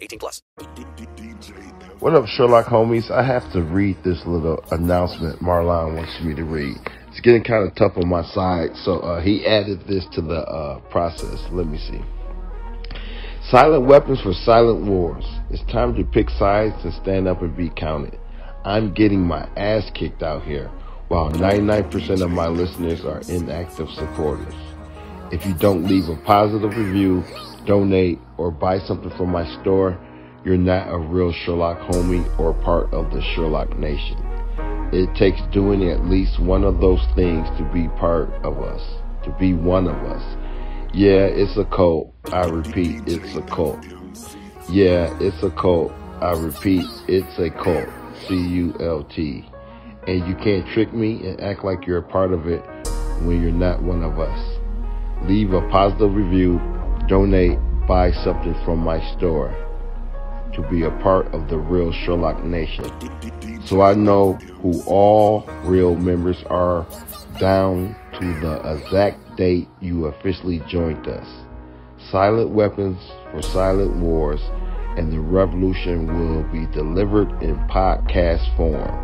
18 plus. What up, Sherlock homies? I have to read this little announcement Marlawn wants me to read. It's getting kind of tough on my side, so uh, he added this to the uh, process. Let me see. Silent weapons for silent wars. It's time to pick sides and stand up and be counted. I'm getting my ass kicked out here, while 99% of my listeners are inactive supporters. If you don't leave a positive review, donate, or buy something from my store, you're not a real Sherlock homie or part of the Sherlock Nation. It takes doing at least one of those things to be part of us, to be one of us. Yeah, it's a cult. I repeat, it's a cult. Yeah, it's a cult. I repeat, it's a cult. C-U-L-T. And you can't trick me and act like you're a part of it when you're not one of us. Leave a positive review, donate, buy something from my store to be a part of the real Sherlock Nation. So I know who all real members are down to the exact date you officially joined us. Silent weapons for silent wars and the revolution will be delivered in podcast form.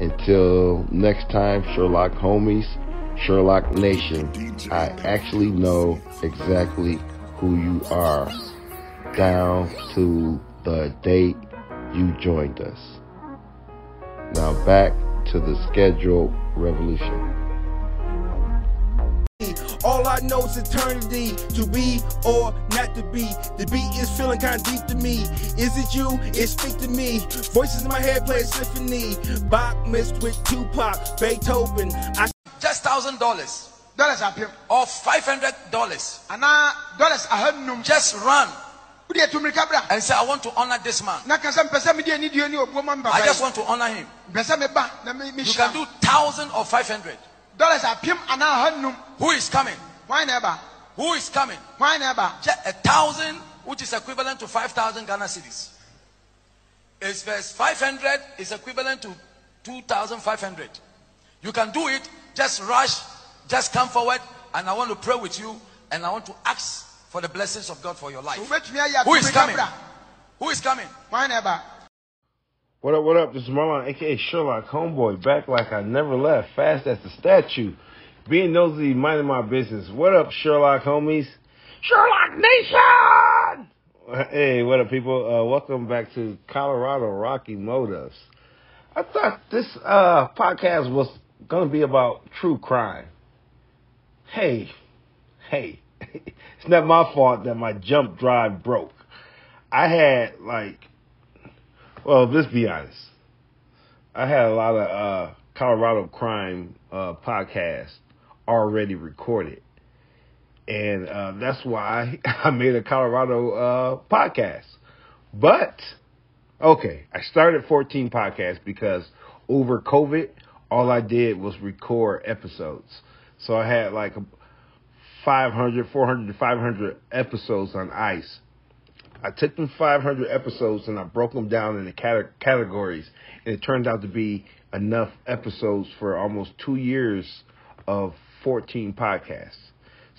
Until next time, Sherlock homies, Sherlock Nation, I actually know exactly who you are down to the date you joined us. Now back to the scheduled revolution. All I know is eternity, to be or not to be. The beat is feeling kind of deep to me. Is it you? It speak to me. Voices in my head play a symphony. Bach mixed with Tupac, Beethoven. I just thousand dollars dollars or five hundred dollars. and dollars Just run wode atummirika bra and say, I want to honor this man. na ka sɛ mpɛ sɛ mede anidie ne obuo ma I just want to honor him. mpɛ sɛ meba na me- You can do thousand or five hundred. dollars apem anaa ahannum Who is coming? na ɛba Who is coming? ɛba Just a thousand, which is equivalent to five thousand Ghana cedis. Is verse five hundred is equivalent to two thousand five hundred. You can do it. Just rush. Just come forward, and I want to pray with you, and I want to ask for the blessings of God for your life. Who is coming? Who is coming? hwan na What up, what up? This is Marlawn, aka Sherlock Homeboy, back like I never left, fast as the statue. Being nosy, minding my business. What up, Sherlock homies? Sherlock Nation! Hey, what up, people? Uh, welcome back to Colorado Rocky Motives. I thought this uh, podcast was going to be about true crime. Hey, hey, it's not my fault that my jump drive broke. I had, like, well, let's be honest. I had a lot of uh, Colorado crime uh, podcasts already recorded, and uh, that's why I made a Colorado uh, podcast. But okay, I started 14 podcasts because over COVID, all I did was record episodes. So I had like 500, 400, 500 episodes on ice. I took them 500 episodes and I broke them down into cate- categories, and it turned out to be enough episodes for almost two years of 14 podcasts.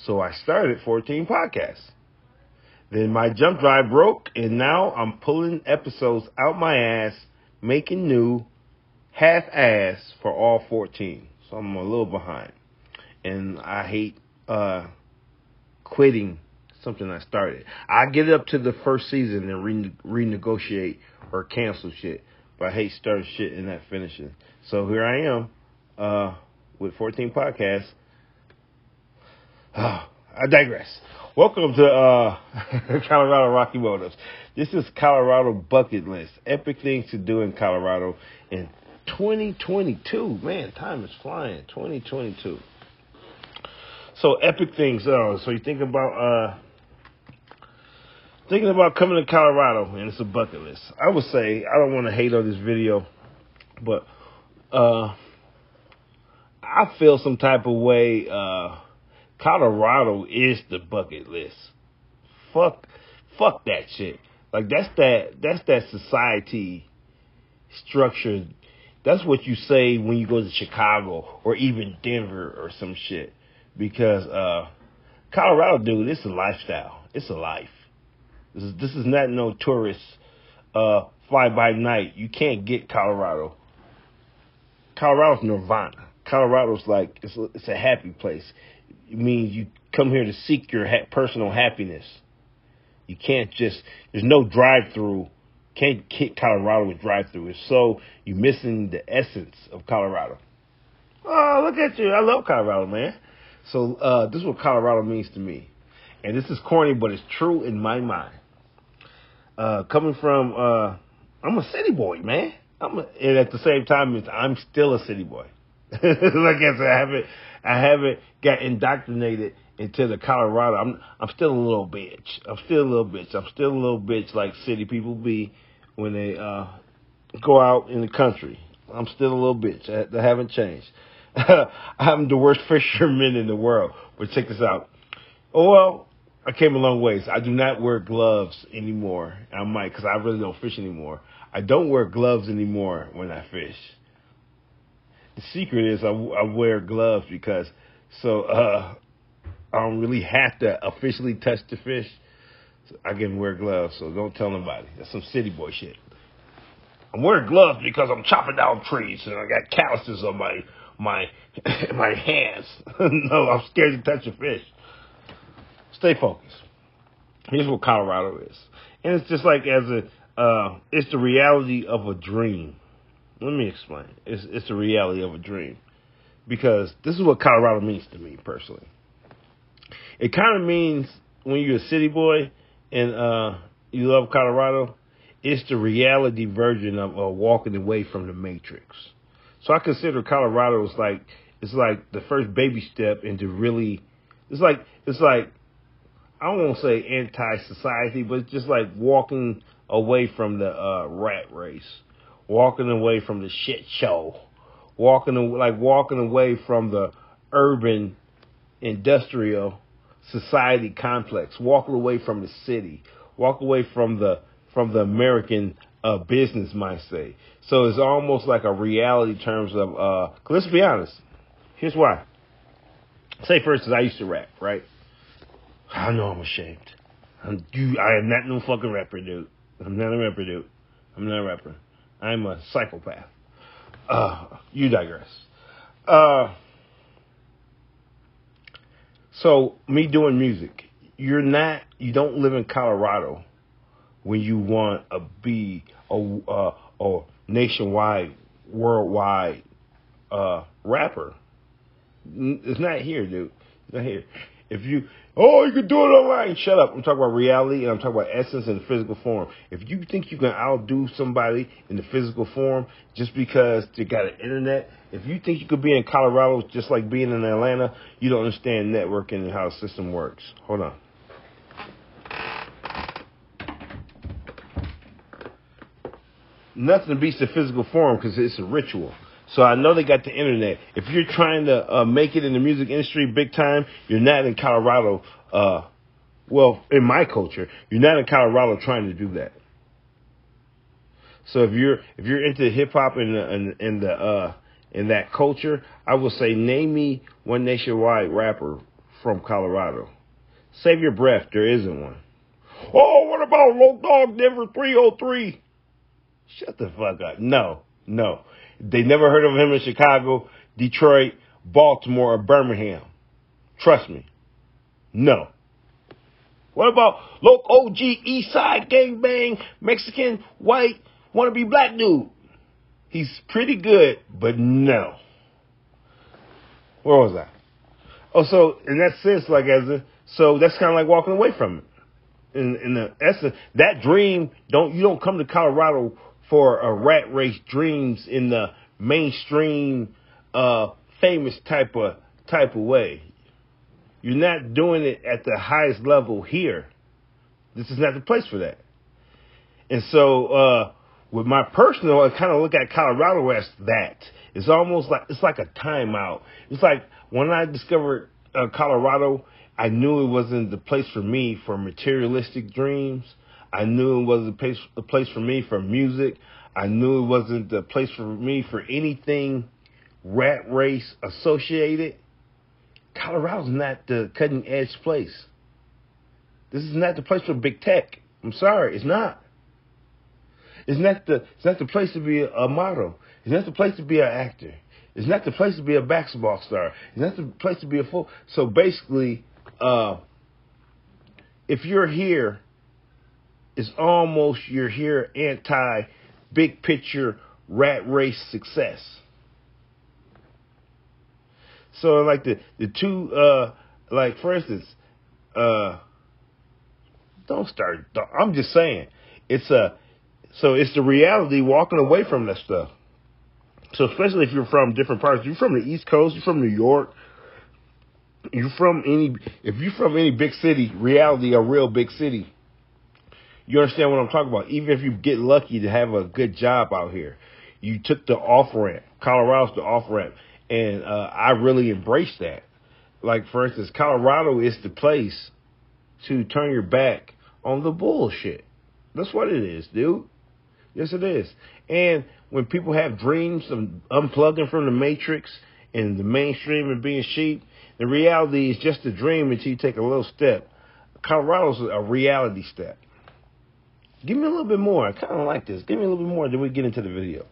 So I started 14 podcasts. Then my jump drive broke, and now I'm pulling episodes out my ass, making new, half ass for all 14. So I'm a little behind. And I hate uh, quitting something I started. I get up to the first season and rene- renegotiate or cancel shit, but I hate starting shit and not finishing. So here I am, uh, with 14 podcasts. Oh, I digress. Welcome to uh, Colorado Rocky Motives. This is Colorado bucket list. Epic things to do in Colorado in 2022. Man, time is flying. 2022. So epic things. Uh, so you think about uh, thinking about coming to Colorado, and it's a bucket list. I would say I don't want to hate on this video, but uh, I feel some type of way. Uh, Colorado is the bucket list. Fuck, fuck that shit. Like that's that that's that society structure. That's what you say when you go to Chicago or even Denver or some shit. Because uh Colorado, dude, it's a lifestyle. It's a life. This is this is not no tourist uh fly by night. You can't get Colorado. Colorado's nirvana. Colorado's like it's a, it's a happy place. It means you come here to seek your ha- personal happiness. You can't just there's no drive through. Can't hit Colorado with drive through. It's so, you're missing the essence of Colorado. Oh, look at you! I love Colorado, man. So uh, this is what Colorado means to me, and this is corny, but it's true in my mind. Uh, coming from, uh, I'm a city boy, man. I'm a, and at the same time, I'm still a city boy. like I said, I haven't, I haven't got indoctrinated into the Colorado. I'm, I'm still a little bitch. I'm still a little bitch. I'm still a little bitch like city people be when they uh, go out in the country. I'm still a little bitch. I, I haven't changed. I'm the worst fisherman in the world. But check this out. Oh well, I came a long ways. I do not wear gloves anymore. I might because I really don't fish anymore. I don't wear gloves anymore when I fish. The secret is I, I wear gloves because so uh, I don't really have to officially touch the fish. So I can wear gloves, so don't tell nobody. That's some city boy shit. I'm wearing gloves because I'm chopping down trees and I got calluses on my my my hands. no, I'm scared to touch a fish. Stay focused. Here's what Colorado is, and it's just like as a uh, it's the reality of a dream. Let me explain. It's it's the reality of a dream because this is what Colorado means to me personally. It kind of means when you're a city boy and uh, you love Colorado, it's the reality version of uh, walking away from the matrix. So I consider Colorado as like it's like the first baby step into really. It's like it's like I don't want to say anti-society, but it's just like walking away from the uh, rat race, walking away from the shit show, walking like walking away from the urban industrial society complex, walking away from the city, walk away from the from the American uh, business might say. So it's almost like a reality in terms of. Uh, let's be honest. Here's why. Say, for instance, I used to rap, right? I know I'm ashamed. I'm, I am not no fucking rapper, dude. I'm not a rapper, dude. I'm not a rapper. I'm a psychopath. Uh, you digress. Uh, so me doing music, you're not, you don't live in Colorado when you want to be a, a, a nationwide, worldwide uh, rapper. It's not here, dude. It's not here. If you, oh, you can do it online. Shut up. I'm talking about reality and I'm talking about essence and physical form. If you think you can outdo somebody in the physical form just because they got an internet, if you think you could be in Colorado just like being in Atlanta, you don't understand networking and how the system works. Hold on. Nothing beats the physical form because it's a ritual. So I know they got the internet. If you're trying to uh, make it in the music industry big time, you're not in Colorado. Uh, well, in my culture, you're not in Colorado trying to do that. So if you're if you're into hip hop and in, in, the uh, in that culture, I will say name me one nationwide rapper from Colorado. Save your breath. There isn't one. Oh, what about Low Dog Denver 303? Shut the fuck up. No, no. They never heard of him in Chicago, Detroit, Baltimore, or Birmingham. Trust me. No. What about local OG East Side gangbang Mexican white wannabe black dude? He's pretty good, but no. Where was I? Oh, so in that sense, like as a so that's kind of like walking away from it. In in the essence, that dream don't you don't come to Colorado for a rat race dreams in the mainstream, uh, famous type of type of way. You're not doing it at the highest level here. This is not the place for that. And so, uh, with my personal, I kind of look at Colorado as that. It's almost like it's like a timeout. It's like when I discovered uh, Colorado, I knew it wasn't the place for me for materialistic dreams. I knew it wasn't the place, the place for me for music. I knew it wasn't the place for me for anything rat race associated. Colorado's not the cutting edge place. This is not the place for big tech. I'm sorry, it's not. It's not the it's not the place to be a model. It's not the place to be an actor. It's not the place to be a basketball star. It's not the place to be a full. So basically, uh, if you're here, it's almost you're here anti big picture rat race success. So like the the two uh like for instance, uh don't start I'm just saying it's a so it's the reality walking away from that stuff. So especially if you're from different parts, you're from the East Coast, you're from New York, you're from any if you're from any big city, reality a real big city, you understand what I'm talking about. Even if you get lucky to have a good job out here, you took the off ramp. Colorado's the off ramp, and uh, I really embrace that. Like for instance, Colorado is the place to turn your back on the bullshit. That's what it is, dude. Yes, it is. And when people have dreams of unplugging from the matrix and the mainstream and being sheep, the reality is just a dream until you take a little step. Colorado's a reality step. Give me a little bit more. I kind of like this. Give me a little bit more. Then we get into the video.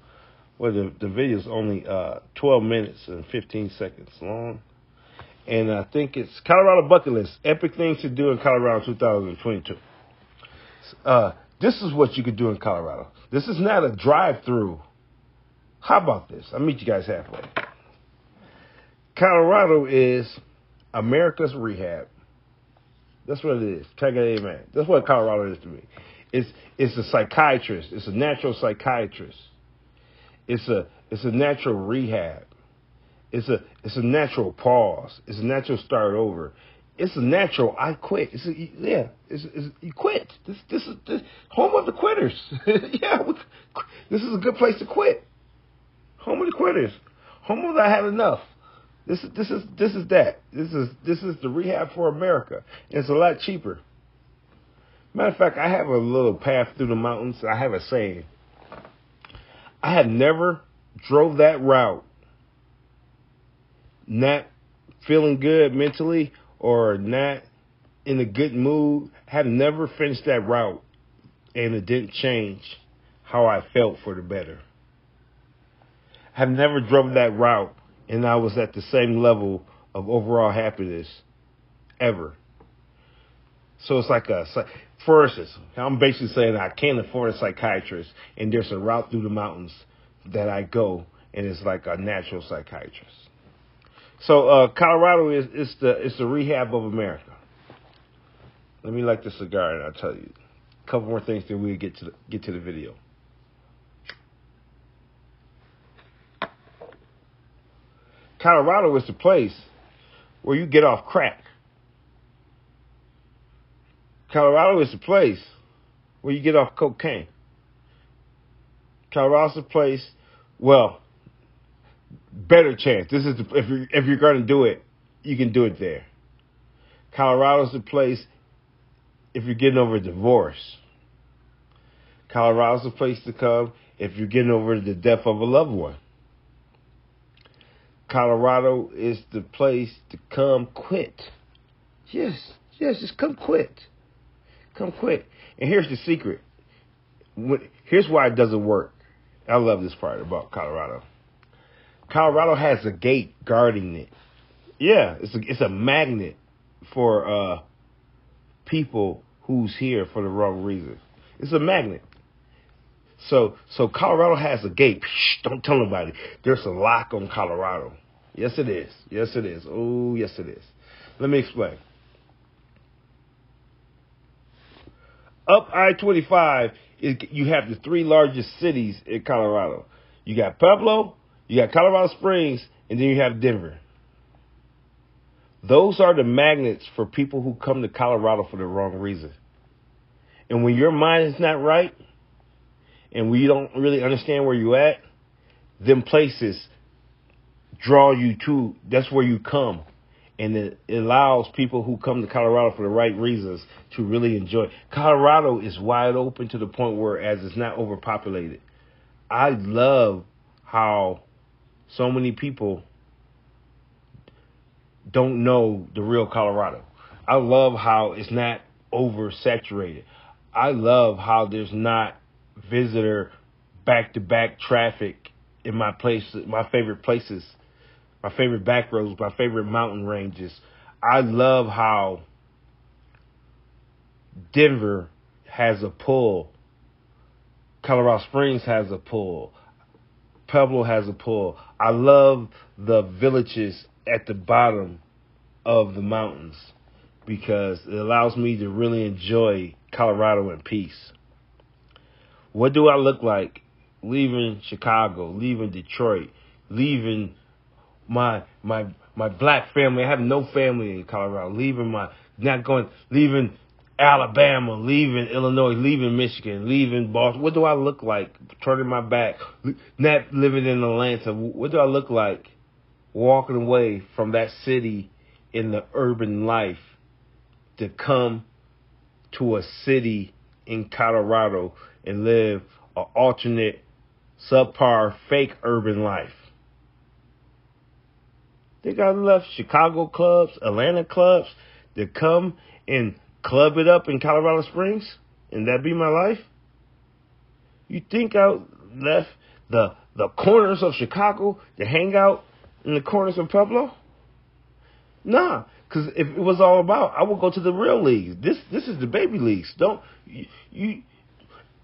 Well, the the video is only uh, 12 minutes and 15 seconds long, and I think it's Colorado bucket list: epic things to do in Colorado 2022. Uh, this is what you could do in Colorado. This is not a drive-through. How about this? I'll meet you guys halfway. Colorado is America's rehab. That's what it is. Take it, amen. That's what Colorado is to me. It's it's a psychiatrist. It's a natural psychiatrist. It's a it's a natural rehab. It's a it's a natural pause. It's a natural start over. It's a natural I quit. It's a, yeah. It's, it's you quit. This this is this, home of the quitters. yeah, we, this is a good place to quit. Home of the quitters. Home of I had enough. This is this is this is that. This is this is the rehab for America. And it's a lot cheaper. Matter of fact, I have a little path through the mountains. I have a saying. I had never drove that route not feeling good mentally or not in a good mood. Have never finished that route and it didn't change how I felt for the better. Have never drove that route and I was at the same level of overall happiness ever. So it's like a for instance, I'm basically saying I can't afford a psychiatrist, and there's a route through the mountains that I go, and it's like a natural psychiatrist. So uh, Colorado is is the it's the rehab of America. Let me light the cigar, and I'll tell you a couple more things. Then we get to the, get to the video. Colorado is the place where you get off crack. Colorado is the place where you get off cocaine. Colorado's the place. Well, better chance. This is the, if you if you're going to do it, you can do it there. Colorado's the place if you're getting over a divorce. Colorado's the place to come if you're getting over the death of a loved one. Colorado is the place to come quit. Yes, yes, just come quit. Come quick. And here's the secret. Here's why it doesn't work. I love this part about Colorado. Colorado has a gate guarding it. Yeah, it's a, it's a magnet for uh, people who's here for the wrong reason. It's a magnet. So so Colorado has a gate. Don't tell nobody. There's a lock on Colorado. Yes, it is. Yes, it is. Oh, yes, it is. Let me explain. Up I-25, you have the three largest cities in Colorado. You got Pueblo, you got Colorado Springs, and then you have Denver. Those are the magnets for people who come to Colorado for the wrong reason. And when your mind is not right, and we don't really understand where you're at, them places draw you to. That's where you come, and it, allows people who come to Colorado for the right reasons to really enjoy. Colorado is wide open to the point where, as it's not overpopulated, I love how so many people don't know the real Colorado. I love how it's not oversaturated. I love how there's not visitor back to back traffic in my place my favorite places, my favorite back roads, my favorite mountain ranges. I love how Denver has a pull. Colorado Springs has a pull. Pueblo has a pull. I love the villages at the bottom of the mountains because it allows me to really enjoy Colorado in peace. What do I look like leaving Chicago, leaving Detroit, leaving my my my black family? I have no family in Colorado. Leaving my not going leaving Alabama, leaving Illinois, leaving Michigan, leaving Boston. What do I look like turning my back, not living in Atlanta? What do I look like walking away from that city in the urban life to come to a city in Colorado and live an alternate, subpar, fake urban life. They got enough Chicago clubs, Atlanta clubs to come and club it up in Colorado Springs, and that be my life? You think I left the the corners of Chicago to hang out in the corners of Pueblo? Nah, because if it was all about, I would go to the real leagues. This this is the baby leagues. Don't you? you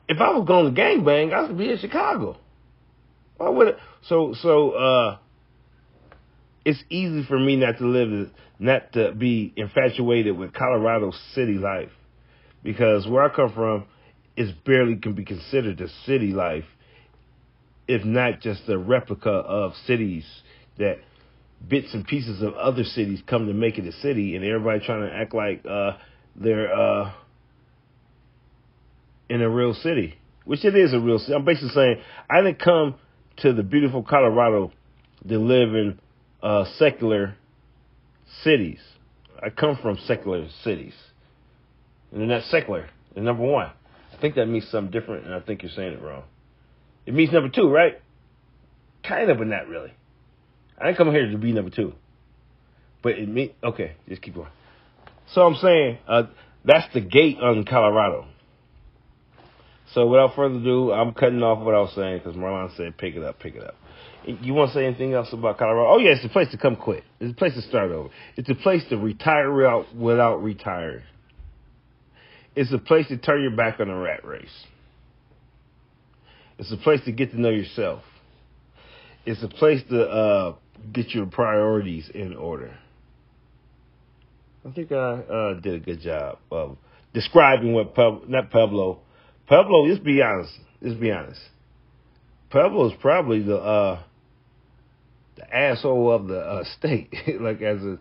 if I was going to gangbang, I would be in Chicago. Why would it? So so uh, it's easy for me not to live, not to be infatuated with Colorado city life, because where I come from is barely can be considered a city life, if not just a replica of cities that bits and pieces of other cities come to make it a city, and everybody trying to act like uh, they're uh, in a real city, which it is a real city. I'm basically saying I didn't come to the beautiful Colorado to live in uh, secular cities. I come from secular cities, and they're not secular. They're number one. I think that means something different, and I think you're saying it wrong. It means number two, right? Kind of, but not really. I didn't come here to be number two. But it mean okay, just keep going. So I'm saying uh, that's the gate on Colorado. So without further ado, I'm cutting off what I was saying because Marlawn said pick it up, pick it up. You want to say anything else about Colorado? Oh yeah, it's a place to come quit. It's a place to start over. It's a place to retire without, without retiring. It's a place to turn your back on the rat race. It's a place to get to know yourself. It's a place to uh, get your priorities in order. I think I uh, did a good job of describing what Pueblo, not Pueblo, Pueblo. Let's be honest. Let's be honest. Pueblo is probably the uh, the asshole of the uh, state. like as a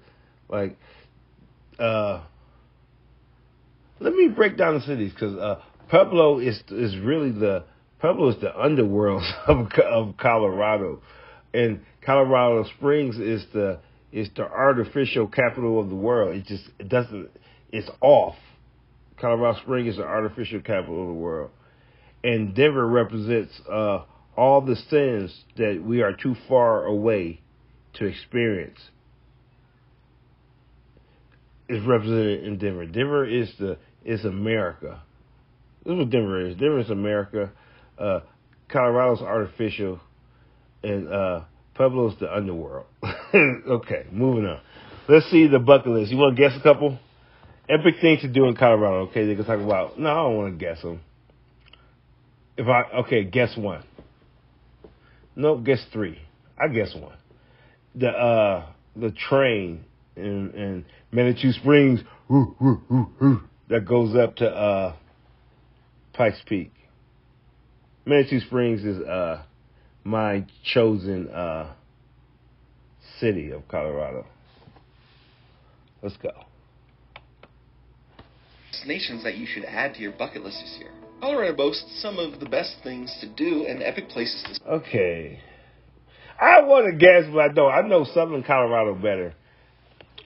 like. Uh, let me break down the cities because uh, Pueblo is is really the Pueblo is the underworld of of Colorado and Colorado Springs is the is the artificial capital of the world. It just it doesn't it's off. Colorado Springs is the artificial capital of the world. And Denver represents uh, all the sins that we are too far away to experience. Is represented in Denver. Denver is the is America. This is what Denver is. Denver is America. Uh, Colorado's artificial and uh, Pueblo's the underworld. okay, moving on. Let's see the bucket list. You want to guess a couple? epic things to do in Colorado. Okay, they can talk about. No, I don't want to guess them. If I okay, guess one. No, guess three. I guess one. The uh the train in in Manitou Springs woo, woo, woo, that goes up to uh Pikes Peak. Manitou Springs is uh my chosen uh city of Colorado. Let's go. Destinations that you should add to your bucket list this year. Colorado boasts some of the best things to do and epic places to Okay. I want to guess, but I don't. I know Southern Colorado better.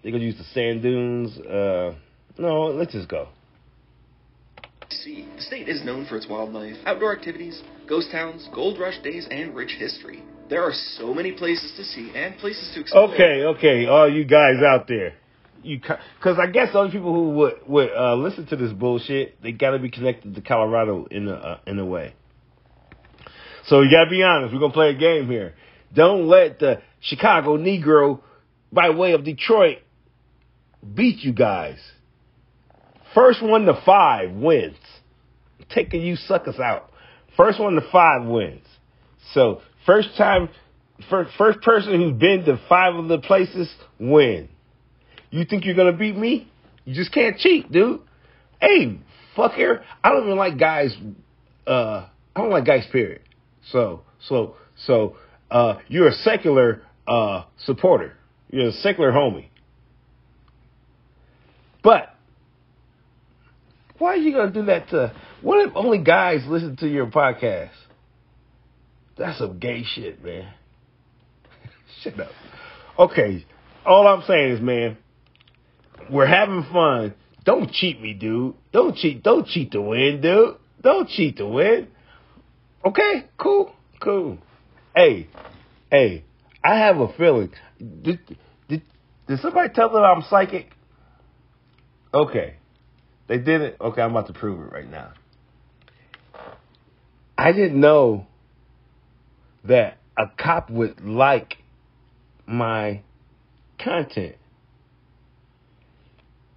They're gonna use the sand dunes. Uh, no, let's just go. see. The state is known for its wildlife, outdoor activities, ghost towns, gold rush days, and rich history. There are so many places to see and places to explore. Okay, okay, all you guys out there, you because I guess other people who would would uh, listen to this bullshit, they got to be connected to Colorado in a uh, in a way. So you got to be honest. We're gonna play a game here. Don't let the Chicago Negro, by way of Detroit, beat you guys. First one to five wins. Taking you suckers out. First one to five wins. So first time, first, first person who's been to five of the places win. You think you're gonna beat me? You just can't cheat, dude. Hey, fuck here. I don't even like guys. Uh, I don't like guys. Period. So, so, so, uh, you're a Sherlock uh supporter. You're a Sherlock homie. But why are you gonna do that to? What if only guys listen to your podcast? That's some gay shit, man. Shut up. Okay, all I'm saying is, man, we're having fun. Don't cheat me, dude. Don't cheat. Don't cheat to win, dude. Don't cheat to win. Okay, cool, cool. Hey, hey, I have a feeling. Did, did, did somebody tell them I'm psychic? Okay. They did it. Okay, I'm about to prove it right now. I didn't know that a cop would like my content.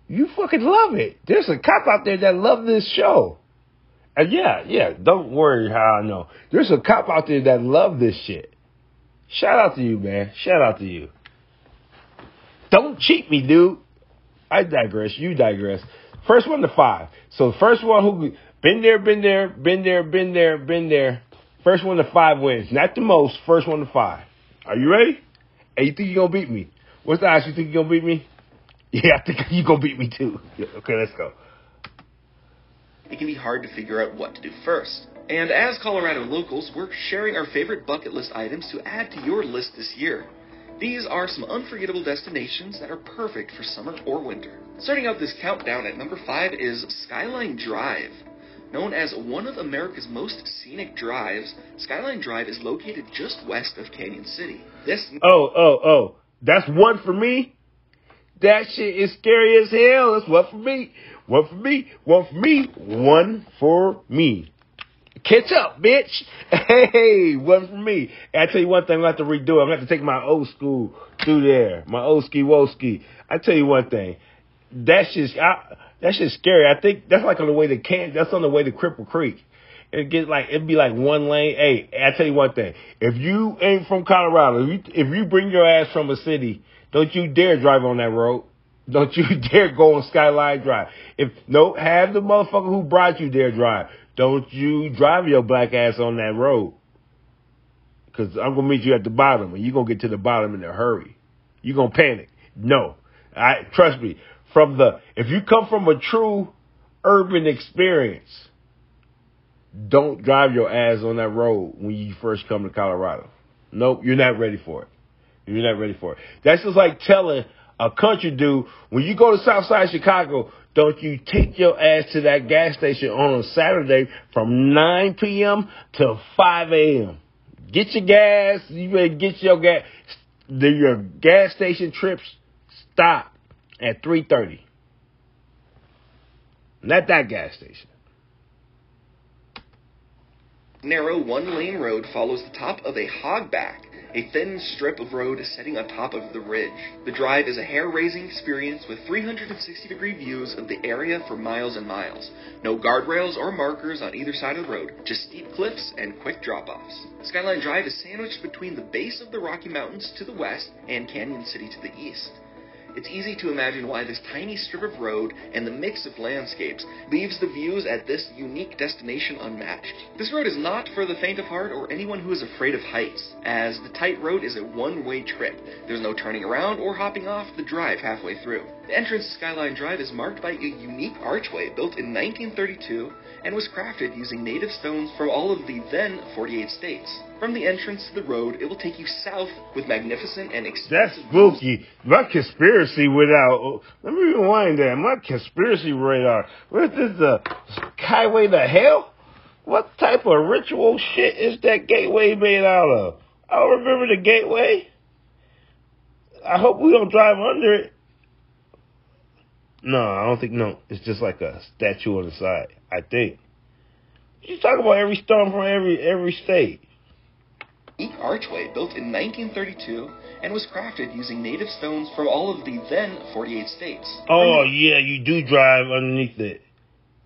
You fucking love it. There's a cop out there that love this show. And yeah, yeah, don't worry how I know. There's a cop out there that love this shit. Shout out to you, man. Shout out to you. Don't cheat me, dude. I digress. You digress. First one to five. So first one who been there, been there, been there, been there, been there. First one to five wins. Not the most. First one to five. Are you ready? Hey, you think you're gonna beat me? What's the odds you think you're gonna beat me? Yeah, I think you're gonna beat me too. Okay, let's go. It can be hard to figure out what to do first. And as Colorado locals, we're sharing our favorite bucket list items to add to your list this year. These are some unforgettable destinations that are perfect for summer or winter. Starting out this countdown at number 5 is Skyline Drive. Known as one of America's most scenic drives, Skyline Drive is located just west of Cañon City. This Oh, oh, oh. That's one for me? That shit is scary as hell. That's one for me. One for me. One for me. One for me. Catch up, bitch. Hey, one for me. I tell you one thing, I'm to have to redo it. I'm to have to take my old school through there. My old ski, woe ski. I tell you one thing. That's just I, that shit's scary. I think that's like on the way to Can, that's on the way to Cripple Creek. It get like, it'd be like one lane. Hey, I tell you one thing. If you ain't from Colorado, if you, if you bring your ass from a city, don't you dare drive on that road. Don't you dare go on Skyline Drive. If no, have the motherfucker who brought you there drive. Don't you drive your black ass on that road. Cause I'm gonna meet you at the bottom and you're gonna get to the bottom in a hurry. You're gonna panic. No. I trust me. From the if you come from a true urban experience, don't drive your ass on that road when you first come to Colorado. Nope, you're not ready for it. You're not ready for it. That's just like telling a country dude, when you go to Southside Chicago, don't you take your ass to that gas station on a Saturday from 9 p.m. to 5 a.m. Get your gas. You better get your gas. Your gas station trips stop at 3.30. Not that gas station. narrow one lane road follows the top of a hogback, a thin strip of road is setting on top of the ridge. The drive is a hair raising experience with 360 degree views of the area for miles and miles. No guardrails or markers on either side of the road, just steep cliffs and quick drop offs. Skyline Drive is sandwiched between the base of the Rocky Mountains to the west and Cañon City to the east. It's easy to imagine why this tiny strip of road and the mix of landscapes leaves the views at this unique destination unmatched. This road is not for the faint of heart or anyone who is afraid of heights, as the tight road is a one-way trip. There's no turning around or hopping off the drive halfway through. The entrance to Skyline Drive is marked by a unique archway built in 1932 and was crafted using native stones from all of the then 48 states. From the entrance to the road, it will take you south with magnificent and That's expansive spooky. My conspiracy without. Let me rewind that. My conspiracy radar. What is this? The highway to hell? What type of ritual shit is that gateway made out of? I don't remember the gateway. I hope we don't drive under it. No, I don't think no. It's just like a statue on the side. I think. You talk about every stone from every every state. unique archway built in 1932 and was crafted using native stones from all of the then 48 states. Oh yeah, you do drive underneath it.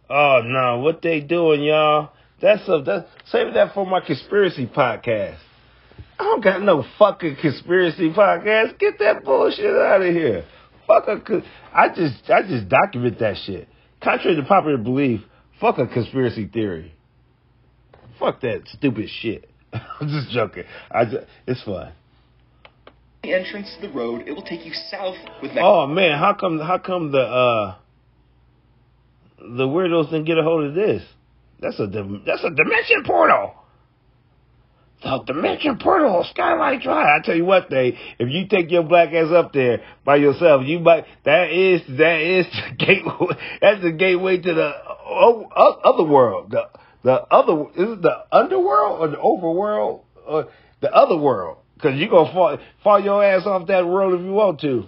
Oh no, what they doing, y'all? That's a that save that for my conspiracy podcast. I don't got no fucking conspiracy podcast. Get that bullshit out of here. Fuck a I just I just document that shit. Contrary to popular belief, fuck a conspiracy theory. Fuck that stupid shit. I'm just joking. I just, it's fun. The entrance to the road, it will take you south with mag- Oh man, how come how come the uh the weirdos didn't get a hold of this? That's a that's a dimension portal. The dimension portal, Skylight Drive. I tell you what, they if you take your black ass up there by yourself, you might that is that is the gateway. That's the gateway to the oh, other world. The the other is it the underworld or the overworld or the other world? Because you gonna fall fall your ass off that world if you want to.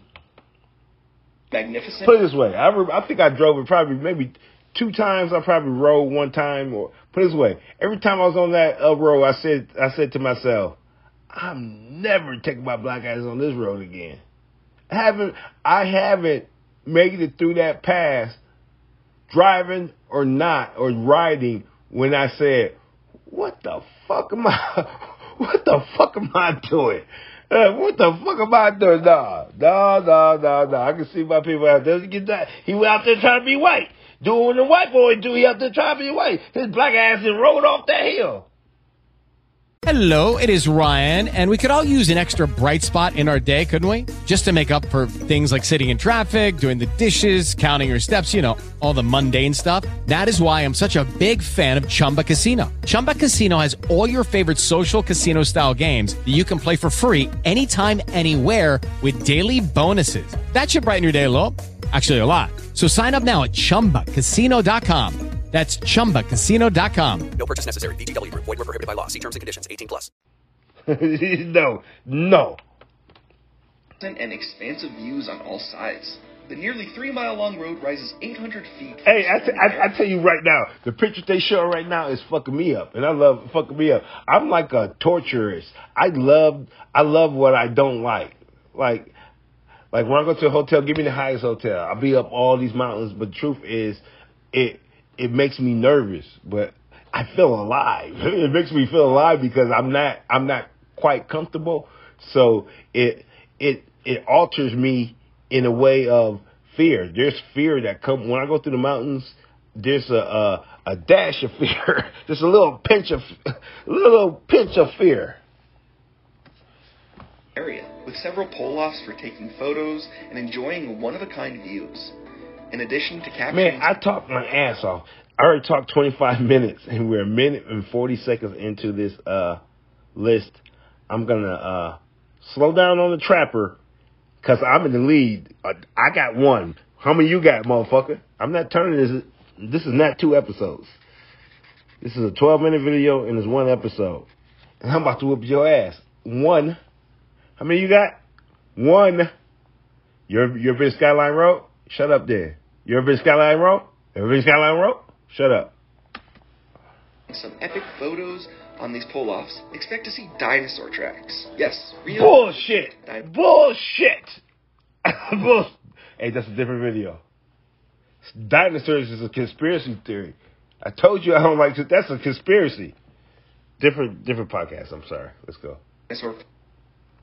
magnificent Put it this way, I re- I think I drove it probably maybe two times. I probably rode one time, or put it this way, every time I was on that uh, road, I said I said to myself, I'm never taking my black ass on this road again. I haven't I haven't made it through that pass, driving or not or riding when I said, what the fuck am I? What the fuck am I doing? Uh, what the fuck am I doing? Nah, nah, nah, nah, nah. I can see my people out there get that. He went out there trying to be white. Doing the white boy do. He trying to be white. His black ass just rolled off that hill. Hello, it is Ryan, and we could all use an extra bright spot in our day, couldn't we? Just to make up for things like sitting in traffic, doing the dishes, counting your steps, you know, all the mundane stuff. That is why I'm such a big fan of Chumba Casino. Chumba Casino has all your favorite social casino style games that you can play for free anytime, anywhere with daily bonuses. That should brighten your day a little. Actually, a lot. So sign up now at chumbacasino.com. That's chumbacasino.com. No purchase necessary. VGW Group. Void were prohibited by law. See terms and conditions. 18 plus. no, no. and expansive views on all sides. The nearly three mile long road rises 800 feet. Hey, I, the t- I, I air. tell you right now, the picture they show right now is fucking me up, and I love fucking me up. I'm like a torturist. I love, I love what I don't like. Like, like when I go to a hotel, give me the highest hotel. I'll be up all these mountains, but the truth is, it it makes me nervous, but I feel alive. It makes me feel alive because I'm not I'm not quite comfortable. So it it it alters me in a way of fear. There's fear that come when I go through the mountains. There's a a, a dash of fear. There's a little pinch of a little pinch of fear. Area, with several pull-offs for taking photos and enjoying one-of-a-kind views. In addition to capturing Man, I talked my ass off. I already talked 25 minutes, and we're a minute and 40 seconds into this uh, list. I'm gonna uh, slow down on the trapper because I'm in the lead. Uh, I got one. How many you got, motherfucker? I'm not turning this. This is not two episodes. This is a 12 minute video and it's one episode. And I'm about to whoop your ass. One. How many you got? One. You're you're been Skyline Road? Shut up there. You ever been Skyline Road? Ever been Skyline Road? Shut up. some epic photos on these pull-offs, expect to see dinosaur tracks. Yes, real Bullshit. Bullshit. Bull. Hey, that's a different video. Dinosaurs is a conspiracy theory. I told you I don't like to. That's a conspiracy. Different, different podcast. I'm sorry. Let's go. dinosaur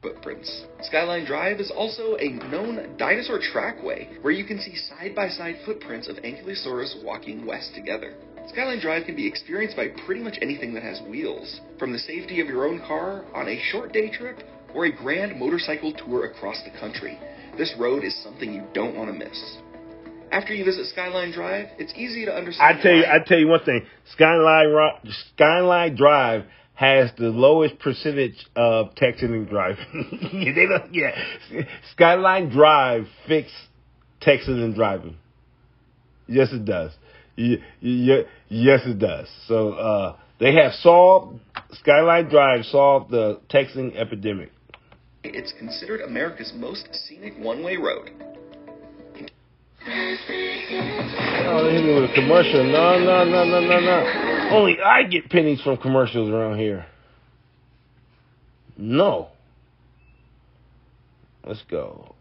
footprints. Skyline Drive is also a known dinosaur trackway where you can see side-by-side footprints of Ankylosaurus walking west together. Skyline Drive can be experienced by pretty much anything that has wheels, from the safety of your own car on a short day trip or a grand motorcycle tour across the country. This road is something you don't want to miss. After you visit Skyline Drive, it's easy to understand. I tell you. I tell you one thing. Skyline Skyline Drive has the lowest percentage of texting and driving. they don't, yeah, Skyline Drive fix texting and driving. Yes, it does. Y- y- yes, it does. So uh, they have solved Skyline Drive solved the texting epidemic. It's considered America's most scenic one-way road. Oh, they hit me with a commercial. No, no, no, no, no, no. Only I get pennies from commercials around here. No. Let's go.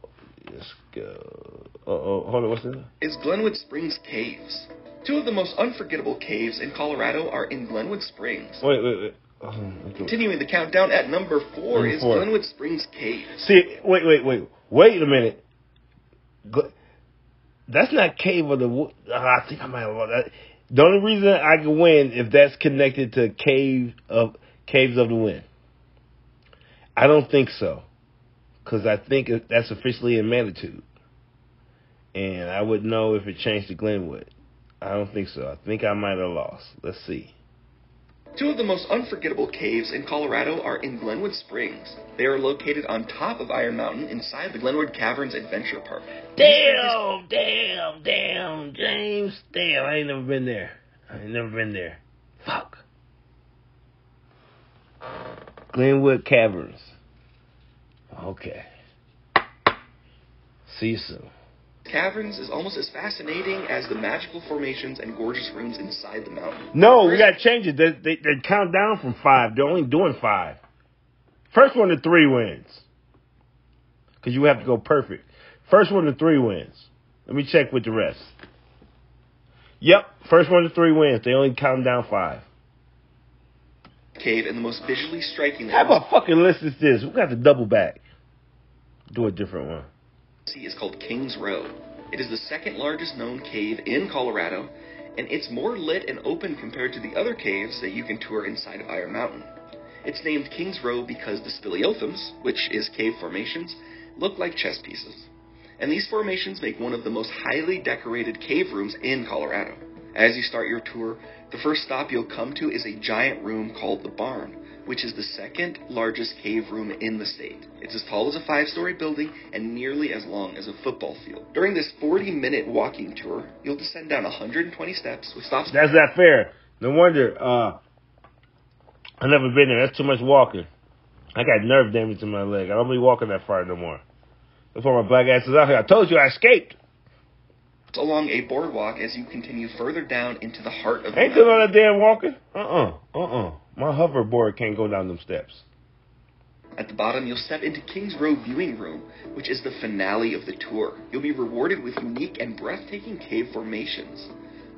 Let's go. Uh oh, hold on. What's this? is Glenwood Springs Caves. Two of the most unforgettable caves in Colorado are in Glenwood Springs. Wait, wait, wait. Oh. Continuing the countdown at number four Number is four. Glenwood Springs Caves. See, wait, wait, wait. Wait a minute. Gl- That's not Cave of ah, I think I might have that. The only reason I can win if that's connected to Cave of Caves of the Wind. I don't think so, because I think that's officially in Manitou, and I would know if it changed to Glenwood. I don't think so. I think I might have lost. Let's see. Two of the most unforgettable caves in Colorado are in Glenwood Springs. They are located on top of Iron Mountain inside the Glenwood Caverns Adventure Park. Damn, damn, damn, James, damn. I ain't never been there. I ain't never been there. Fuck. Glenwood Caverns. Okay. See you soon. Caverns is almost as fascinating as the magical formations and gorgeous rooms inside the mountain. No, we got to change it. They, they, they count down from five. They're only doing five. First one to three wins. Because you have to go perfect. First one to three wins. Let me check with the rest. Yep, first one to three wins. They only count down five. Cave and the most visually striking How about fucking list is this? We got to double back. Do a different one. Is called Kings Row. It is the second largest known cave in Colorado, and it's more lit and open compared to the other caves that you can tour inside of Iron Mountain. It's named Kings Row because the speleothems, which is cave formations, look like chess pieces. And these formations make one of the most highly decorated cave rooms in Colorado. As you start your tour, the first stop you'll come to is a giant room called the Barn, which is the second largest cave room in the state. It's as tall as a five story building and nearly as long as a football field. During this 40 minute walking tour, you'll descend down 120 steps with stops. That's not fair. No wonder. Uh, I never been there. That's too much walking. I got nerve damage in my leg. I don't be walking that far no more. That's why my black ass is out here. I told you I escaped. along a boardwalk as you continue further down into the heart of the Ain't doing all that damn walking. Uh uh-uh, uh. Uh uh. My hoverboard can't go down them steps. At the bottom, you'll step into King's Row Viewing Room, which is the finale of the tour. You'll be rewarded with unique and breathtaking cave formations.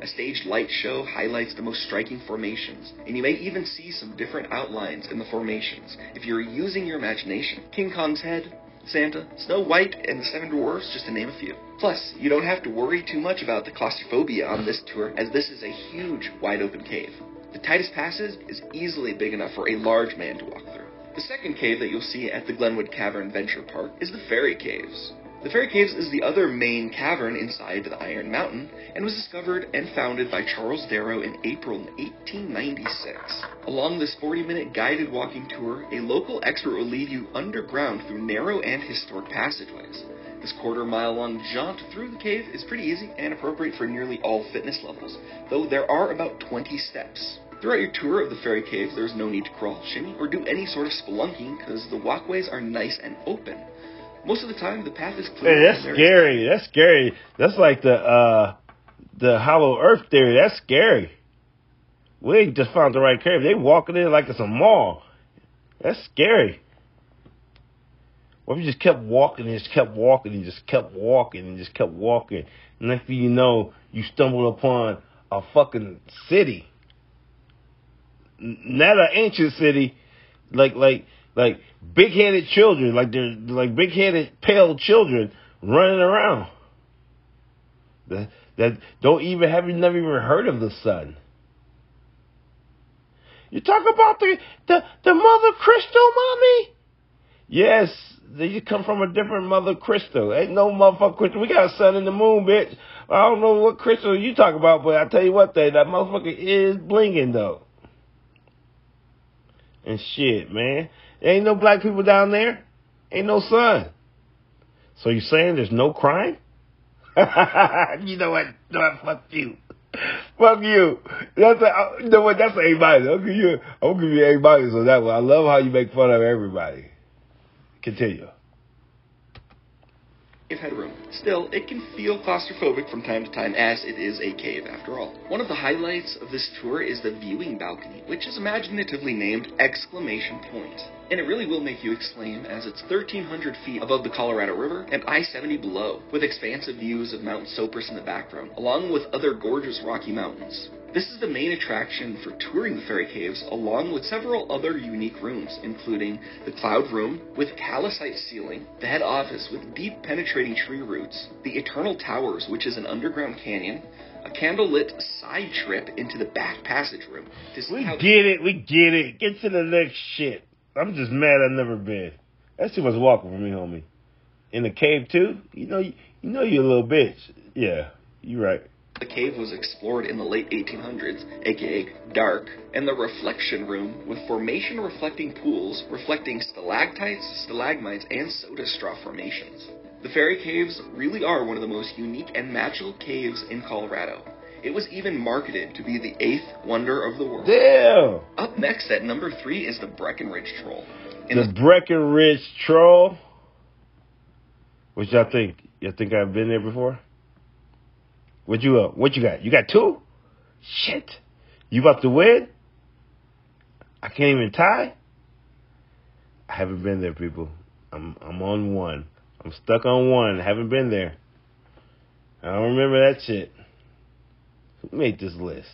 A staged light show highlights the most striking formations, and you may even see some different outlines in the formations if you're using your imagination. King Kong's head, Santa, Snow White, and the Seven Dwarfs, just to name a few. Plus, you don't have to worry too much about the claustrophobia on this tour, as this is a huge, wide open cave. The Titus passes is easily big enough for a large man to walk through. The second cave that you'll see at the Glenwood Caverns Adventure Park is the Fairy Caves. The Fairy Caves is the other main cavern inside the Iron Mountain and was discovered and founded by Charles Darrow in April 1896. Along this 40 minute guided walking tour, a local expert will lead you underground through narrow and historic passageways. This quarter mile long jaunt through the cave is pretty easy and appropriate for nearly all fitness levels, though there are about 20 steps. Throughout your tour of the fairy caves, there is no need to crawl, shimmy, or do any sort of spelunking because the walkways are nice and open. Most of the time, the path is clear. Hey, that's and there is- scary. That's scary. That's like the uh the hollow earth theory. That's scary. We ain't just found the right cave. They walking in like it's a mall. That's scary. What if you just kept walking and just kept walking and just kept walking and just kept walking? And next thing you know, you stumbled upon a fucking city. Not an ancient city, like like like big headed children, like they're like big headed pale children running around. That that don't even have you never even heard of the sun. You talk about the the the mother crystal, mommy? Yes, they come from a different mother crystal. Ain't no motherfucker crystal. We got a sun in the moon, bitch. I don't know what crystal you talk about, but I tell you what, they that motherfucker is blinging though. And shit, man, there ain't no black people down there. Ain't no sun. So you saying there's no crime? you know what? No, fuck you. Fuck you. That's a, uh, you know what? That's a minus. I'll give you. I'll give you a minus on that one. I love how you make fun of everybody. Continue. cave headroom. Still, it can feel claustrophobic from time to time as it is a cave after all. One of the highlights of this tour is the viewing balcony, which is imaginatively named exclamation point. And it really will make you exclaim as it's 1,300 feet above the Colorado River and I-70 below, with expansive views of Mount Sopris in the background, along with other gorgeous Rocky Mountains. This is the main attraction for touring the fairy caves, along with several other unique rooms, including the Cloud Room with calcite ceiling, the head office with deep penetrating tree roots, the Eternal Towers, which is an underground canyon, a candlelit side trip into the back passage room to see We get it. We get it. Get to the next shit. I'm just mad I've never been. That's too much walking for me, homie. In the cave too? You know, you, you know you're a little bitch. Yeah, you right. The cave was explored in the late 1800s, aka dark, and the reflection room with formation reflecting pools reflecting stalactites, stalagmites, and soda straw formations. The fairy caves really are one of the most unique and magical caves in Colorado. It was even marketed to be the eighth wonder of the world. Damn. Up next at number three is the Breckenridge Troll. In The Breckenridge Troll. What y'all think? Y'all think I've been there before? What you uh, What you got? You got two? Shit. You about to win? I can't even tie. I haven't been there, people. I'm I'm on one. I'm stuck on one. I haven't been there. I don't remember that shit. Who made this list?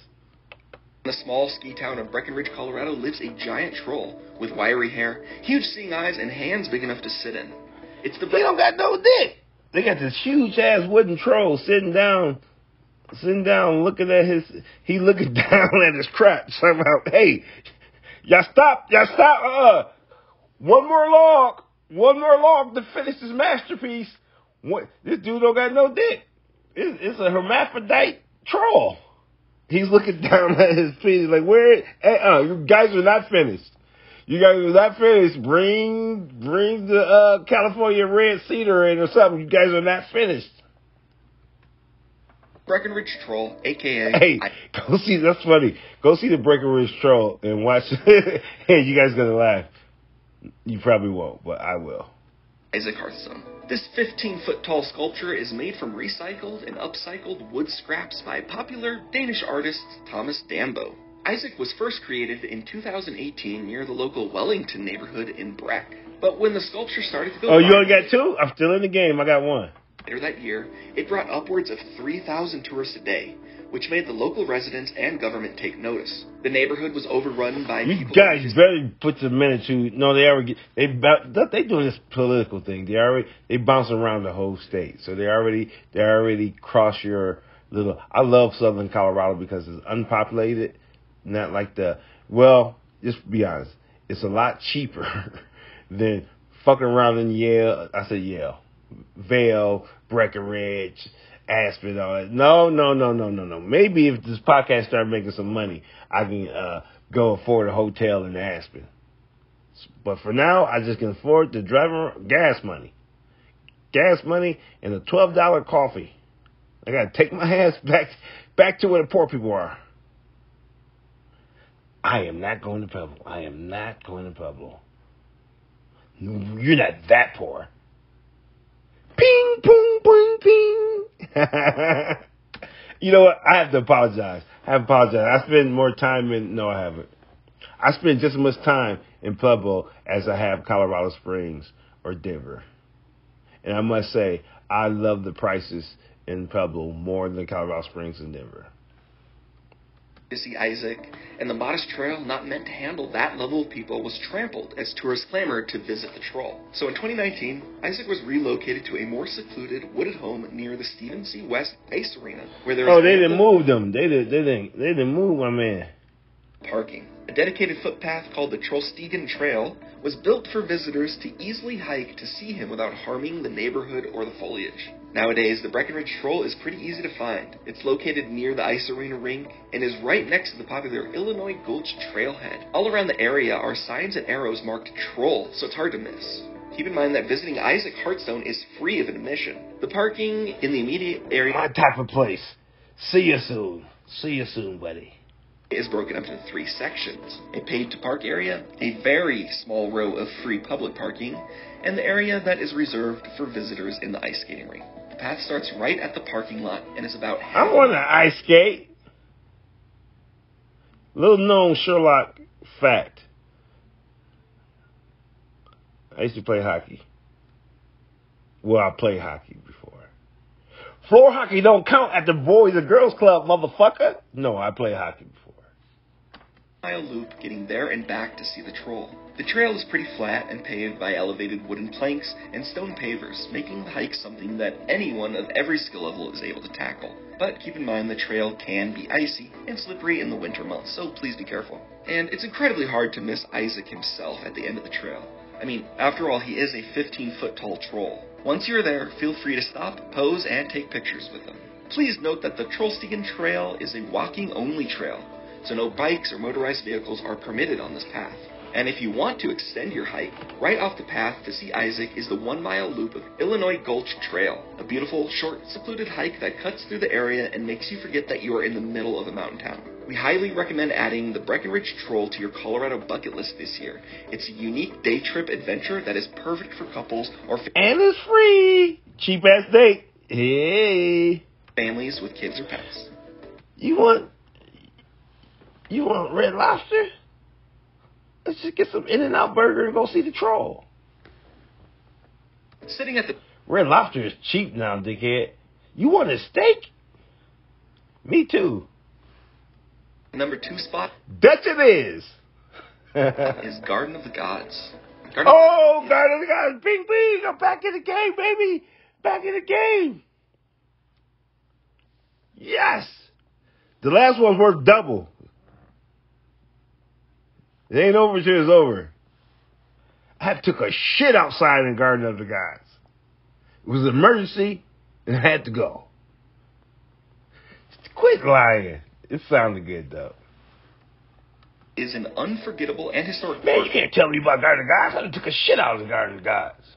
In the small ski town of Breckenridge, Colorado, lives a giant troll with wiry hair, huge seeing eyes, and hands big enough to sit in. It's the They don't got no dick. They got this huge ass wooden troll sitting down, sitting down, looking at his. He looking down at his crotch. Somehow, hey, y'all stop, y'all stop. Uh, one more log, one more log to finish this masterpiece. What? This dude don't got no dick. It's, it's a hermaphrodite troll. He's looking down at his feet. He's like, where? Hey, uh, you guys are not finished. You guys are not finished. Bring, bring the uh, California red cedar in or something. You guys are not finished. Breckenridge Troll, aka Hey, go see. That's funny. Go see the Breckenridge Troll and watch. hey, you guys gonna laugh. You probably won't, but I will. Isaac Heartstone. This 15 foot tall sculpture is made from recycled and upcycled wood scraps by popular Danish artist Thomas Dambo. Isaac was first created in 2018 near the local Wellington neighborhood in Breck. But when the sculpture started to go Oh, you only got two? I'm still in the game. I got one. Later that year, it brought upwards of 3,000 tourists a day, which made the local residents and government take notice. The neighborhood was overrun by You people guys better put the minute to. No, they already they they doing this political thing. They already they bounce around the whole state, so they already they already cross your little. I love Southern Colorado because it's unpopulated, not like the. Well, just be honest, it's a lot cheaper than fucking around in Yale. I said Yale, Vail, Breckenridge. Aspen, all that. No, no, no, no, no, no. Maybe if this podcast start making some money, I can uh, go afford a hotel in Aspen. But for now, I just can afford the driver gas money, gas money, and a twelve dollar coffee. I gotta take my ass back back to where the poor people are. I am not going to Pueblo. I am not going to Pueblo. You're not that poor. Pong, ping, ping. you know what? I have to apologize. I apologize. I spend more time in. No, I haven't. I spend just as much time in Pueblo as I have Colorado Springs or Denver. And I must say, I love the prices in Pueblo more than Colorado Springs and Denver. To Isaac, and the modest trail, not meant to handle that level of people, was trampled as tourists clamored to visit the troll. So in 2019, Isaac was relocated to a more secluded, wooded home near the Stephen C. West Ice Arena, where there Oh, they didn't move them. They didn't. They didn't. They didn't move my man. parking. A dedicated footpath called the Trollstigen Trail was built for visitors to easily hike to see him without harming the neighborhood or the foliage. Nowadays, the Breckenridge Troll is pretty easy to find. It's located near the Ice Arena rink and is right next to the popular Illinois Gulch Trailhead. All around the area are signs and arrows marked Troll, so it's hard to miss. Keep in mind that visiting Isaac Heartstone is free of admission. The parking in the immediate area My type of place. See you soon. See you soon, buddy. is broken up into three sections a paid to park area, a very small row of free public parking, and the area that is reserved for visitors in the ice skating rink. The path starts right at the parking lot and is about half I want to ice skate. Little known Sherlock fact. I used to play hockey. Well, I played hockey before. Floor hockey don't count at the boys and girls club, motherfucker. No, I played hockey before. Mile loop getting there and back to see the troll. The trail is pretty flat and paved by elevated wooden planks and stone pavers, making the hike something that anyone of every skill level is able to tackle. But keep in mind the trail can be icy and slippery in the winter months, so please be careful. And it's incredibly hard to miss Isaac himself at the end of the trail. I mean, after all, he is a 15 foot tall troll. Once you're there, feel free to stop, pose, and take pictures with him. Please note that the Trollstigen Trail is a walking only trail, so no bikes or motorized vehicles are permitted on this path. And if you want to extend your hike, right off the path to see Isaac is the one mile loop of Illinois Gulch Trail, a beautiful, short, secluded hike that cuts through the area and makes you forget that you are in the middle of a mountain town. We highly recommend adding the Breckenridge Troll to your Colorado bucket list this year. It's a unique day trip adventure that is perfect for couples or fa- And it's free. Cheap ass date. Hey. families with kids or pets. You want you want red lobster? Let's just get some In and Out burger and go see the troll. Sitting at the Red lobster is cheap now, dickhead. You want a steak? Me too. number two spot Dutch it is. is Garden of the Gods. Garden oh, God of the Gods! bing bing, I'm back in the game, baby. Back in the game. Yes. The last one's worth double. It ain't over till it's over. I took a shit outside in the Garden of the Gods. It was an emergency, and I had to go. Quit lying. It sounded good though. is an unforgettable and historic Man, you can't tell me about Garden of Gods. I took a shit out of the Garden of Gods.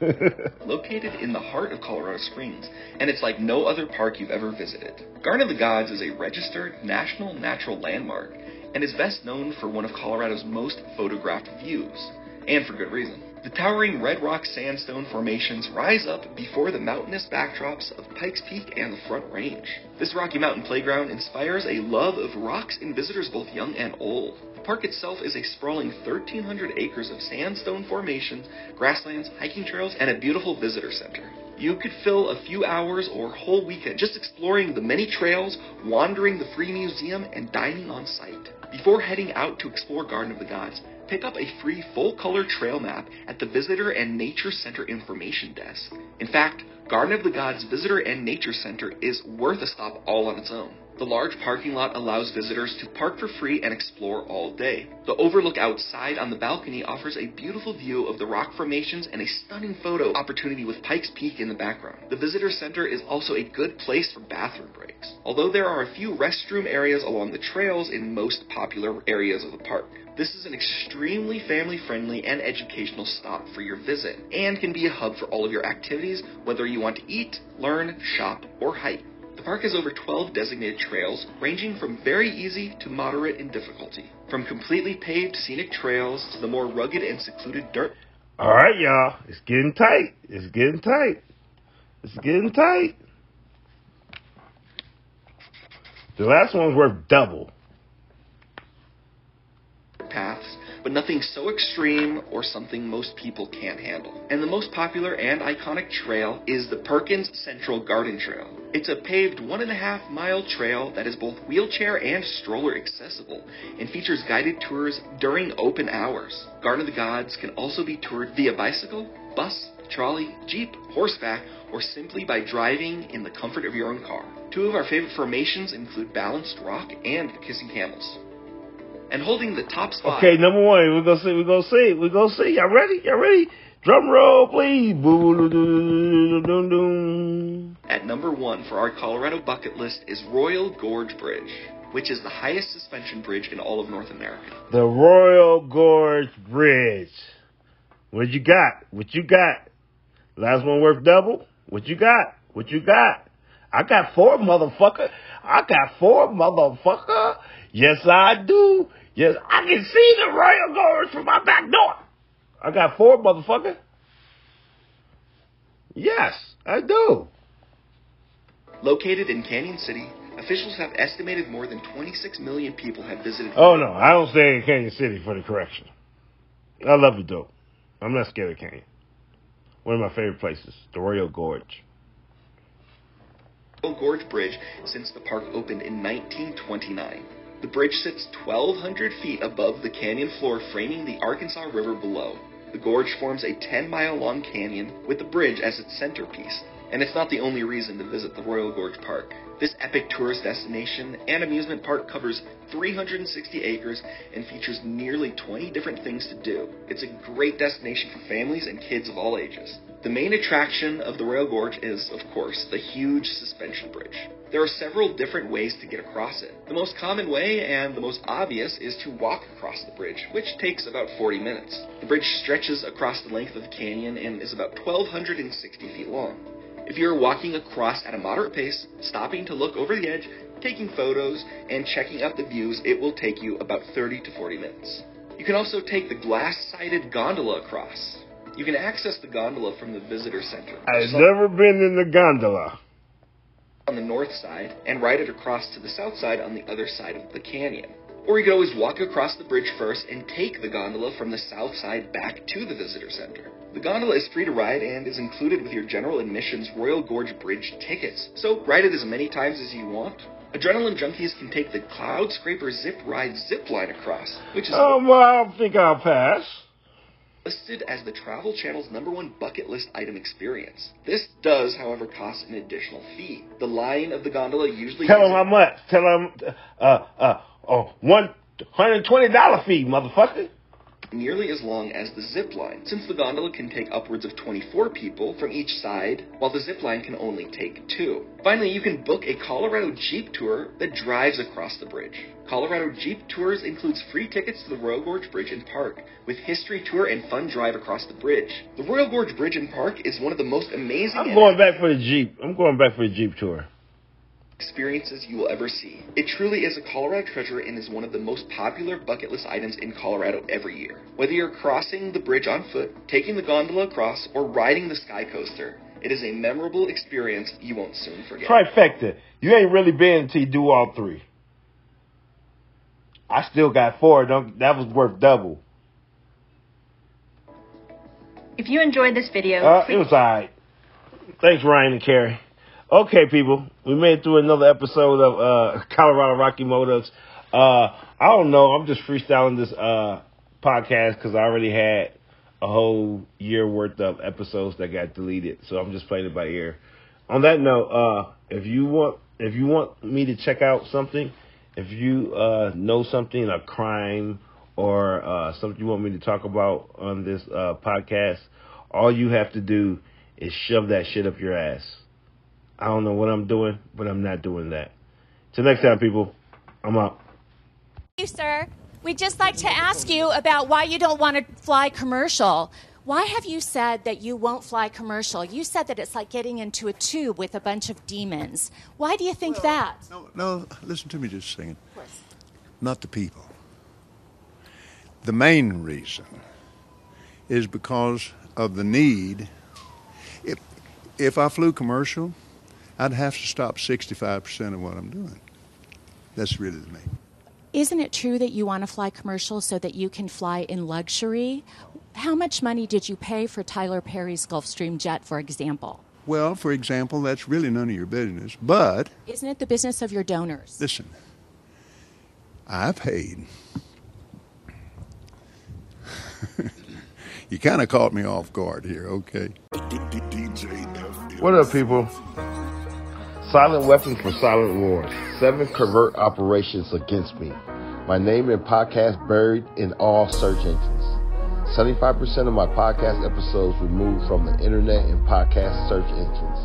located in the heart of Colorado Springs, and it's like no other park you've ever visited. Garden of the Gods is a registered national natural landmark and is best known for one of Colorado's most photographed views, and for good reason. The towering red rock sandstone formations rise up before the mountainous backdrops of Pikes Peak and the Front Range. This Rocky Mountain playground inspires a love of rocks in visitors both young and old. The park itself is a sprawling 1,300 acres of sandstone formations, grasslands, hiking trails, and a beautiful visitor center. You could fill a few hours or whole weekend just exploring the many trails, wandering the free museum, and dining on site. Before heading out to explore Garden of the Gods, pick up a free full color trail map at the Visitor and Nature Center information desk. In fact, Garden of the Gods Visitor and Nature Center is worth a stop all on its own. The large parking lot allows visitors to park for free and explore all day. The overlook outside on the balcony offers a beautiful view of the rock formations and a stunning photo opportunity with Pikes Peak in the background. The visitor center is also a good place for bathroom breaks, although there are a few restroom areas along the trails in most popular areas of the park. This is an extremely family friendly and educational stop for your visit and can be a hub for all of your activities, whether you want to eat, learn, shop, or hike. The park has over 12 designated trails, ranging from very easy to moderate in difficulty. From completely paved scenic trails to the more rugged and secluded dirt All right, y'all. It's getting tight. It's getting tight. It's getting tight. The last one's worth double. But nothing so extreme or something most people can't handle. And the most popular and iconic trail is the Perkins Central Garden Trail. It's a paved one and a half mile trail that is both wheelchair and stroller accessible and features guided tours during open hours. Garden of the Gods can also be toured via bicycle, bus, trolley, jeep, horseback, or simply by driving in the comfort of your own car. Two of our favorite formations include Balanced Rock and Kissing Camels. And holding the top spot. Okay, number one, we're gonna see, we're gonna see, we're gonna see. Y'all ready? Y'all ready? Drum roll, please. At number one for our Colorado bucket list is Royal Gorge Bridge, which is the highest suspension bridge in all of North America. The Royal Gorge Bridge. What you got? What you got? Last one worth double? What you got? What you got? I got four, motherfucker. I got four, motherfucker. Yes, I do. Yes, I can see the Royal Gorge from my back door. I got four, motherfucker. Yes, I do. Located in Cañon City, officials have estimated more than 26 million people have visited. Oh no, I don't stay in Cañon City for the correction. I love it though. I'm not scared of Cañon. One of my favorite places, the Royal Gorge. Gorge Bridge since the park opened in 1929. The bridge sits 1,200 feet above the canyon floor, framing the Arkansas River below. The gorge forms a 10 mile long canyon with the bridge as its centerpiece. And it's not the only reason to visit the Royal Gorge Park. This epic tourist destination and amusement park covers 360 acres and features nearly 20 different things to do. It's a great destination for families and kids of all ages. The main attraction of the Royal Gorge is, of course, the huge suspension bridge. There are several different ways to get across it. The most common way and the most obvious is to walk across the bridge, which takes about 40 minutes. The bridge stretches across the length of the canyon and is about 1,260 feet long. If you're walking across at a moderate pace, stopping to look over the edge, taking photos, and checking out the views, it will take you about 30 to 40 minutes. You can also take the glass-sided gondola across. You can access the gondola from the visitor center I've never been in the gondola. on the north side and ride it across to the south side on the other side of the canyon. Or you could always walk across the bridge first and take the gondola from the south side back to the visitor center. The gondola is free to ride and is included with your general admissions Royal Gorge Bridge tickets, so ride it as many times as you want. Adrenaline junkies can take the Cloud Scraper Zip Ride zip line across, which is Um, well, I think I'll pass. Listed as the Travel Channel's number one bucket list item experience. This does, however, cost an additional fee. The line of the gondola usually Tell them how much. Tell them, uh, uh, oh, one hundred twenty dollar fee, motherfucker. Nearly as long as the zip line, since the gondola can take upwards of 24 people from each side, while the zip line can only take two. Finally, you can book a Colorado Jeep tour that drives across the bridge. Colorado Jeep Tours includes free tickets to the Royal Gorge Bridge and Park, with history tour and fun drive across the bridge. The Royal Gorge Bridge and Park is one of the most amazing I'm going back for the Jeep. I'm going back for the Jeep tour. Experiences you will ever see. It truly is a Colorado treasure and is one of the most popular bucket list items in Colorado every year. Whether you're crossing the bridge on foot, taking the gondola across, or riding the sky coaster, it is a memorable experience you won't soon forget. Trifecta. You ain't really been until you do all three. I still got four. Don't, that was worth double. If you enjoyed this video, Uh, it was alright. Thanks, Ryan and Carrie. Okay, people, we made it through another episode of uh, Colorado Rocky Motives. Uh, I don't know. I'm just freestyling this uh, podcast because I already had a whole year worth of episodes that got deleted, so I'm just playing it by ear. On that note, uh, if you want, if you want me to check out something, if you uh, know something, a crime or uh, something you want me to talk about on this podcast, all you have to do is shove that shit up your ass. I don't know what I'm doing, but I'm not doing that. Till next time, people, I'm out. Thank you, sir. We'd just like to ask you about why you don't want to fly commercial. Why have you said that you won't fly commercial? You said that it's like getting into a tube with a bunch of demons. Why do you think that? No, no, listen to me just a second. Not the people. The main reason is because of the need. If, if I flew commercial, I'd have to stop 65% of what I'm doing. That's really the main. Isn't it true that you want to fly commercial so that you can fly in luxury? How much money did you pay for Tyler Perry's Gulfstream jet, for example? Well, for example, that's really none of your business. But Isn't it the business of your donors? listen, I paid. you kind of caught me off guard here, okay? What up, people? Silent weapons for silent wars. Seven covert operations against me. My name and podcast buried in all search engines. 75% of my podcast episodes removed from the internet and podcast search engines.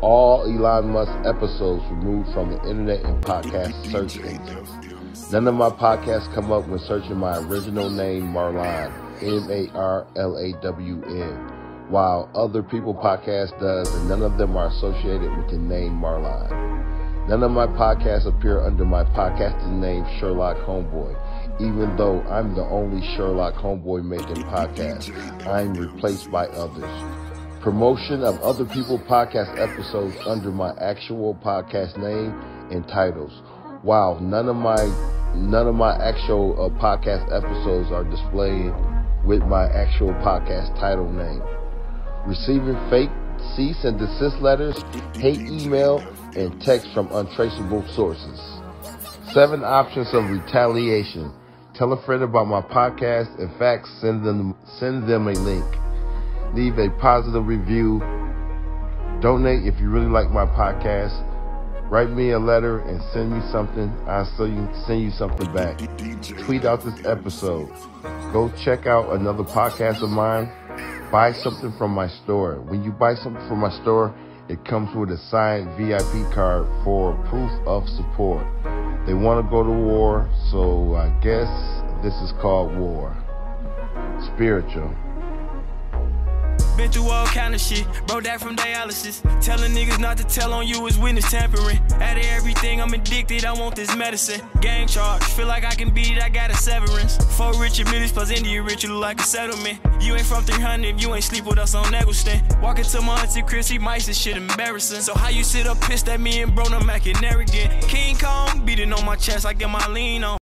All Elon Musk episodes removed from the internet and podcast search engines. None of my podcasts come up when searching my original name, Marlawn, M-A-R-L-A-W-N while other people podcast does, and none of them are associated with the name Marlawn. None of my podcasts appear under my podcasting name Sherlock Homeboy. Even though I'm the only Sherlock Homeboy making podcast, I'm replaced by others. Promotion of other people podcast episodes under my actual podcast name and titles. Wow, none of my none of my actual uh, podcast episodes are displayed with my actual podcast title name receiving fake cease and desist letters, hate email, and text from untraceable sources. Seven options of retaliation. Tell a friend about my podcast. In fact, send them send them a link. Leave a positive review. Donate if you really like my podcast. Write me a letter and send me something. I'll send you something back. Tweet out this episode. Go check out another podcast of mine buy something from my store. When you buy something from my store, it comes with a signed VIP card for proof of support. They want to go to war, so I guess this is called war. Spiritual. Been through all kind of shit, bro. That from dialysis. Telling niggas not to tell on you is witness tampering. Out of everything, I'm addicted. I want this medicine. Gang charge, feel like I can beat it. I got a severance. Four Richard millions plus India rich, you look like a settlement. You ain't from 300 if you ain't sleep with us on Eggleston. Walking to my auntie Chris, he mice this shit embarrassing. So how you sit up pissed at me and bro, no Mac and arrogant? King Kong beating on my chest, I get my lean on.